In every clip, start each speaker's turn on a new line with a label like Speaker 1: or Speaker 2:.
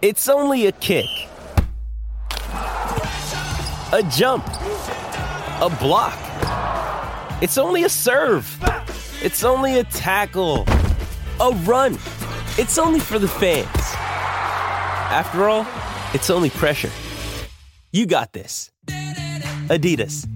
Speaker 1: It's only a kick, a jump, a block. It's only a serve. It's only a tackle, a run. It's only for the fans. After all, it's only pressure. You got this. Adidas.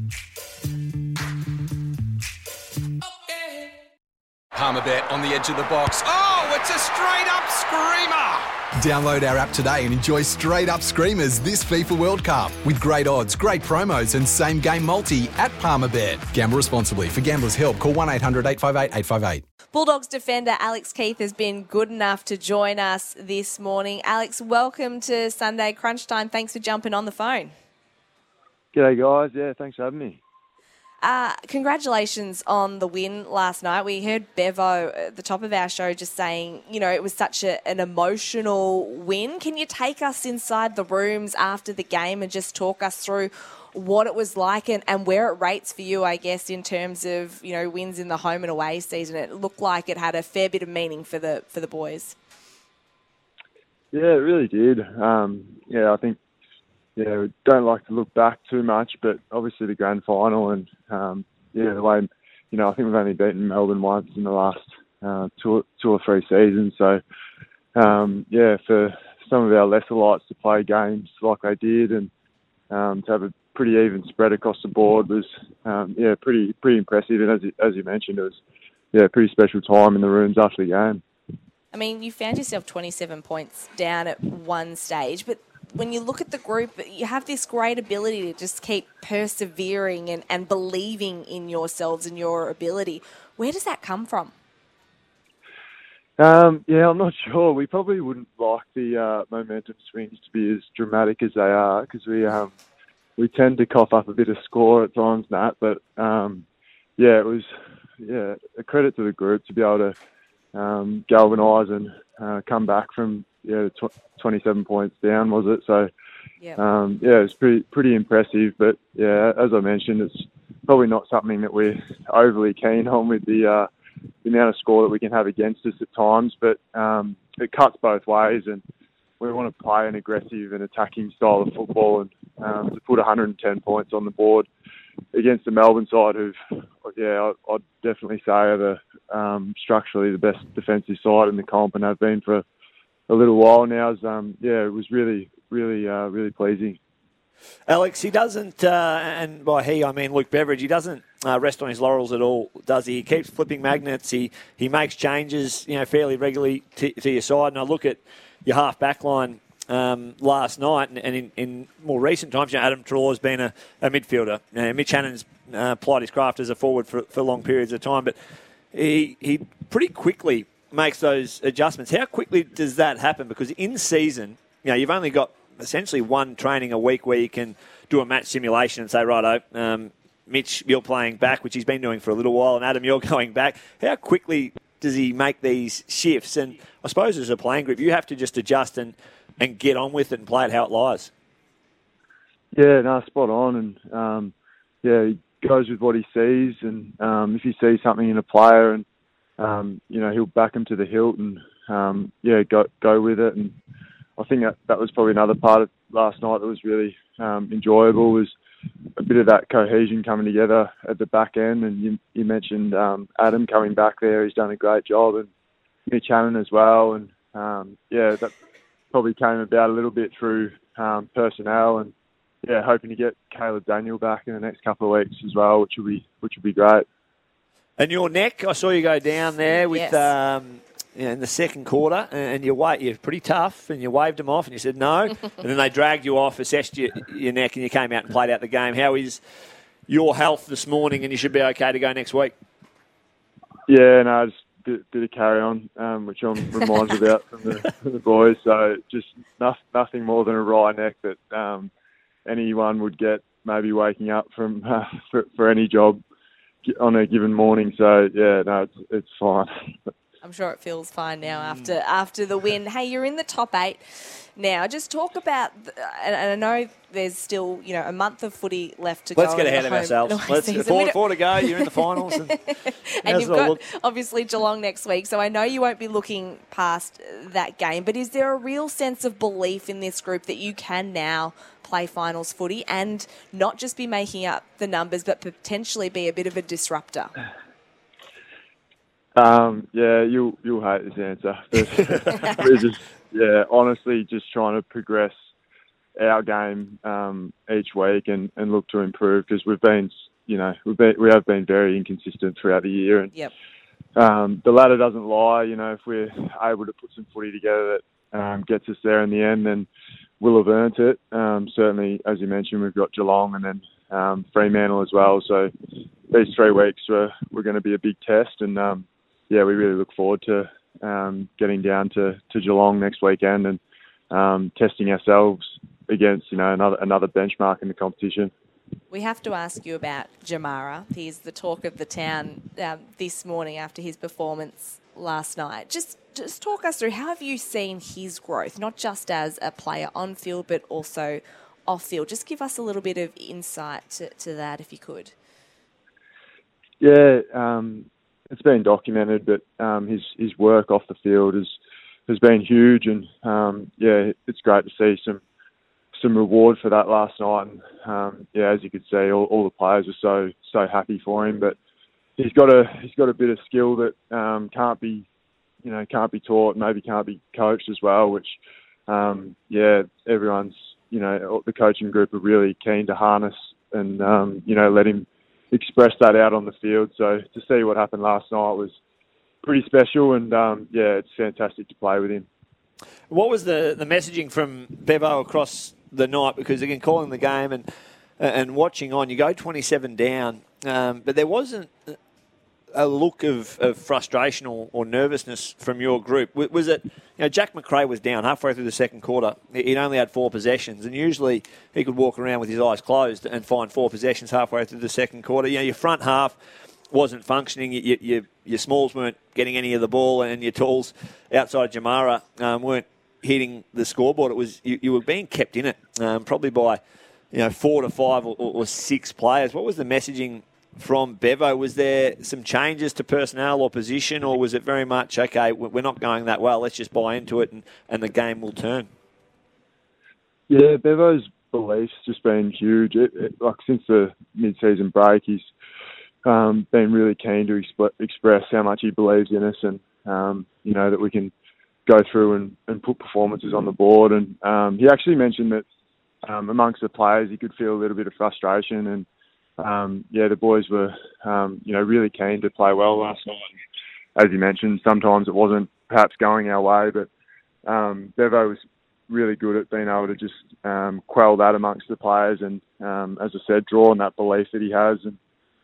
Speaker 2: Palmerbet on the edge of the box. Oh, it's a straight up screamer!
Speaker 3: Download our app today and enjoy straight up screamers this FIFA World Cup with great odds, great promos, and same game multi at Palmerbet. Gamble responsibly. For gamblers' help, call 1 800 858 858.
Speaker 4: Bulldogs defender Alex Keath has been good enough to join us this morning. Alex, welcome to Sunday Crunch Time. Thanks for jumping on the phone.
Speaker 5: G'day, guys. Yeah, thanks for having me.
Speaker 4: Uh, congratulations on the win last night. We heard Bevo at the top of our show just saying, you know, it was such a, an emotional win. Can you take us inside the rooms after the game and just talk us through what it was like and, and where it rates for you, I guess, in terms of, you know, wins in the home and away season? It looked like it had a fair bit of meaning for the for the boys.
Speaker 5: Yeah, it really did. Um, yeah, I think yeah, we don't like to look back too much, but obviously the grand final and um, yeah, the way you know, I think we've only beaten Melbourne once in the last uh, two, two or three seasons. So um, yeah, for some of our lesser lights to play games like they did and um, to have a pretty even spread across the board was um, yeah pretty pretty impressive. And as you, as you mentioned, it was yeah pretty special time in the rooms after the game.
Speaker 4: I mean, you found yourself 27 points down at one stage, but when you look at the group, you have this great ability to just keep persevering and, and believing in yourselves and your ability. Where does that come from?
Speaker 5: Um, yeah, I'm not sure. We probably wouldn't like the uh, momentum swings to be as dramatic as they are because we um, we tend to cough up a bit of score at times, Nat. But um, yeah, it was yeah a credit to the group to be able to um, galvanise and uh, come back from yeah, tw- 27 points down, was it? So,
Speaker 4: yeah,
Speaker 5: um, yeah, it's pretty pretty impressive. But yeah, as I mentioned, it's probably not something that we're overly keen on with the uh, the amount of score that we can have against us at times. But um, it cuts both ways, and we want to play an aggressive and attacking style of football, and um, to put 110 points on the board against the Melbourne side, who've yeah, I'd definitely say are the um, structurally the best defensive side in the comp and have been for a little while now. Is, um, yeah, it was really, really, uh, really pleasing.
Speaker 6: Alex, he doesn't, uh, and by he I mean Luke Beveridge. He doesn't uh, rest on his laurels at all, does he? He keeps flipping magnets. He he makes changes, you know, fairly regularly to, to your side. And I look at your half back line um, last night, and, and in, in, more recent times, you know, Adam Treloar's been a, a midfielder. You know, Mitch Hannan's uh, plied his craft as a forward for, for long periods of time, but he he pretty quickly makes those adjustments. How quickly does that happen? Because in season, you know, you've only got essentially one training a week where you can do a match simulation and say, righto, um, Mitch, you're playing back, which he's been doing for a little while, and Adam, you're going back. How quickly does he make these shifts? And I suppose as a playing group, you have to just adjust and, and get on with it and play it how it lies.
Speaker 5: Yeah, no, spot on. And um, yeah, he goes with what he sees. And um, if he sees something in a player and um, you know, he'll back him to the hilt and um, yeah, go go with it. And I think that that was probably another part of last night that was really um, enjoyable was a bit of that cohesion coming together at the back end. And you, you mentioned um, Adam coming back there; he's done a great job, and Mitch Hannan as well. And um, yeah, that probably came about a little bit through um, personnel and yeah, hoping to get Caleb Daniel back in the next couple of weeks as well, which will be which will be great.
Speaker 6: And your neck, I saw you go down there with
Speaker 4: Yes.
Speaker 6: um, you know, in the second quarter, and you wa- you're pretty tough, and you waved them off, and you said no, and then they dragged you off, assessed your, your neck, and you came out and played out the game. How is your health this morning, and you should be okay to go next week?
Speaker 5: Yeah, no, just a bit, bit of carry on, um, which I'm reminded about from the, from the boys. So just no, nothing more than a wry neck that um, anyone would get maybe waking up from uh, for, for any job on a given morning. So yeah, no, it's it's fine.
Speaker 4: I'm sure it feels fine now after after the win. Hey, you're in the top eight now. Just talk about, and, and I know there's still you know a month of footy left to go.
Speaker 6: Let's
Speaker 4: get
Speaker 6: ahead of ourselves. Let's
Speaker 4: season.
Speaker 6: four, four to go. You're in the finals. And,
Speaker 4: and you've got
Speaker 6: look?
Speaker 4: obviously Geelong next week, so I know you won't be looking past that game. But is there a real sense of belief in this group that you can now play finals footy and not just be making up the numbers, but potentially be a bit of a disruptor?
Speaker 5: Um, yeah, you'll you'll hate this answer. Just yeah, honestly, just trying to progress our game um, each week and, and look to improve because we've been you know we've been, we have been very inconsistent throughout the year and
Speaker 4: Yep.
Speaker 5: um, the ladder doesn't lie. You know, if we're able to put some footy together that um, gets us there in the end, then we'll have earned it. Um, certainly, as you mentioned, we've got Geelong and then um, Fremantle as well. So these three weeks were, were going to be a big test, and um, yeah, we really look forward to um, getting down to, to Geelong next weekend and um, testing ourselves against you know another another benchmark in the competition.
Speaker 4: We have to ask you about Jamarra. He's the talk of the town um, this morning after his performance last night. Just, just talk us through how have you seen his growth, not just as a player on field, but also off field. Just give us a little bit of insight to, to that, if you could.
Speaker 5: Yeah, um, it's been documented, but um, his his work off the field has has been huge, and um, yeah, it's great to see some some reward for that last night. And um, yeah, as you could see, all, all the players are so so happy for him. But he's got a he's got a bit of skill that um, can't be you know can't be taught, maybe can't be coached as well. Which um, yeah, everyone's you know the coaching group are really keen to harness and um, you know let him express that out on the field. So to see what happened last night was pretty special, and um, yeah, it's fantastic to play with him.
Speaker 6: what was the, the messaging from Bevo across the night? Because again, calling the game and and watching on, you go 27 down, um, but there wasn't a look of, of frustration or, or nervousness from your group. Was it, you know, Jack Macrae was down halfway through the second quarter. He- He'd only had four possessions, and usually he could walk around with his eyes closed and find four possessions halfway through the second quarter. You know, your front half wasn't functioning. You, you, your smalls weren't getting any of the ball, and your talls outside Jamarra um, weren't hitting the scoreboard. It was you, you were being kept in it, um, probably by you know four to five or, or six players. What was the messaging from Bevo? Was there some changes to personnel or position, or was it very much okay? we- We're not going that well. Let's just buy into it, and, and the game will turn.
Speaker 5: Yeah, Bevo's beliefs just been huge. It, it, like since the mid-season break, he's um, been really keen to exp- express how much he believes in us, and um, you know that we can go through and, and put performances on the board. And um, he actually mentioned that um, amongst the players, he could feel a little bit of frustration. And um, yeah, the boys were um, you know really keen to play well last night. As you mentioned, sometimes it wasn't perhaps going our way, but um, Bevo was really good at being able to just um, quell that amongst the players, and um, as I said, draw on that belief that he has, and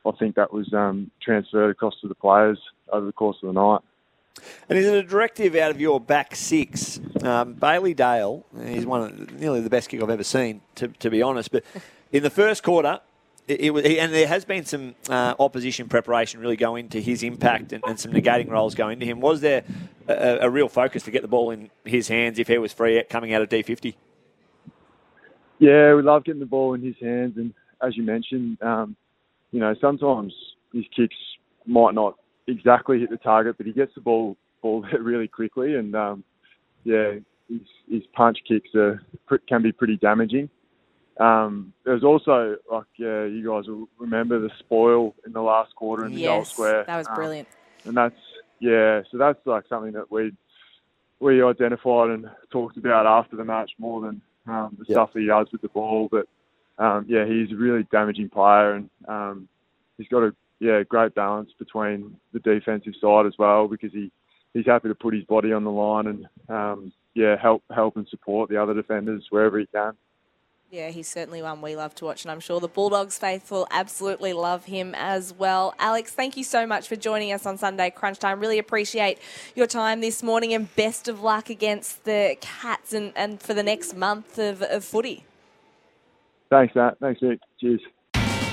Speaker 5: I think that was um, transferred across to the players over the course of the night.
Speaker 6: And is it a directive out of your back six? Um, Bailey Dale, he's one of nearly the best kick I've ever seen, to, to be honest. But in the first quarter, it, was, and there has been some uh, opposition preparation really go into his impact and, and some negating roles go into him. Was there a, a real focus to get the ball in his hands if he was free coming out of D50?
Speaker 5: Yeah, we love getting the ball in his hands, and as you mentioned, um, you know sometimes his kicks might not exactly hit the target, but he gets the ball ball there really quickly, and um, yeah, his, his punch kicks are can be pretty damaging. Um, there's also like yeah, you guys will remember the spoil in the last quarter in the goal
Speaker 4: Yes,
Speaker 5: square.
Speaker 4: that was
Speaker 5: Um,
Speaker 4: brilliant.
Speaker 5: and that's yeah. So that's like something that we we identified and talked about after the match more than um, the
Speaker 6: Yep.
Speaker 5: stuff that he does with the ball. But um, yeah, he's a really damaging player, and um, he's got a yeah great balance between the defensive side as well because he he's happy to put his body on the line and um, yeah help help and support the other defenders wherever he can.
Speaker 4: Yeah, he's certainly one we love to watch, and I'm sure the Bulldogs faithful absolutely love him as well. Alex, thank you so much for joining us on Sunday Crunch Time. Really appreciate your time this morning, and best of luck against the Cats and, and for the next month of, of footy.
Speaker 5: Thanks, Matt. Thanks, Nick. Cheers.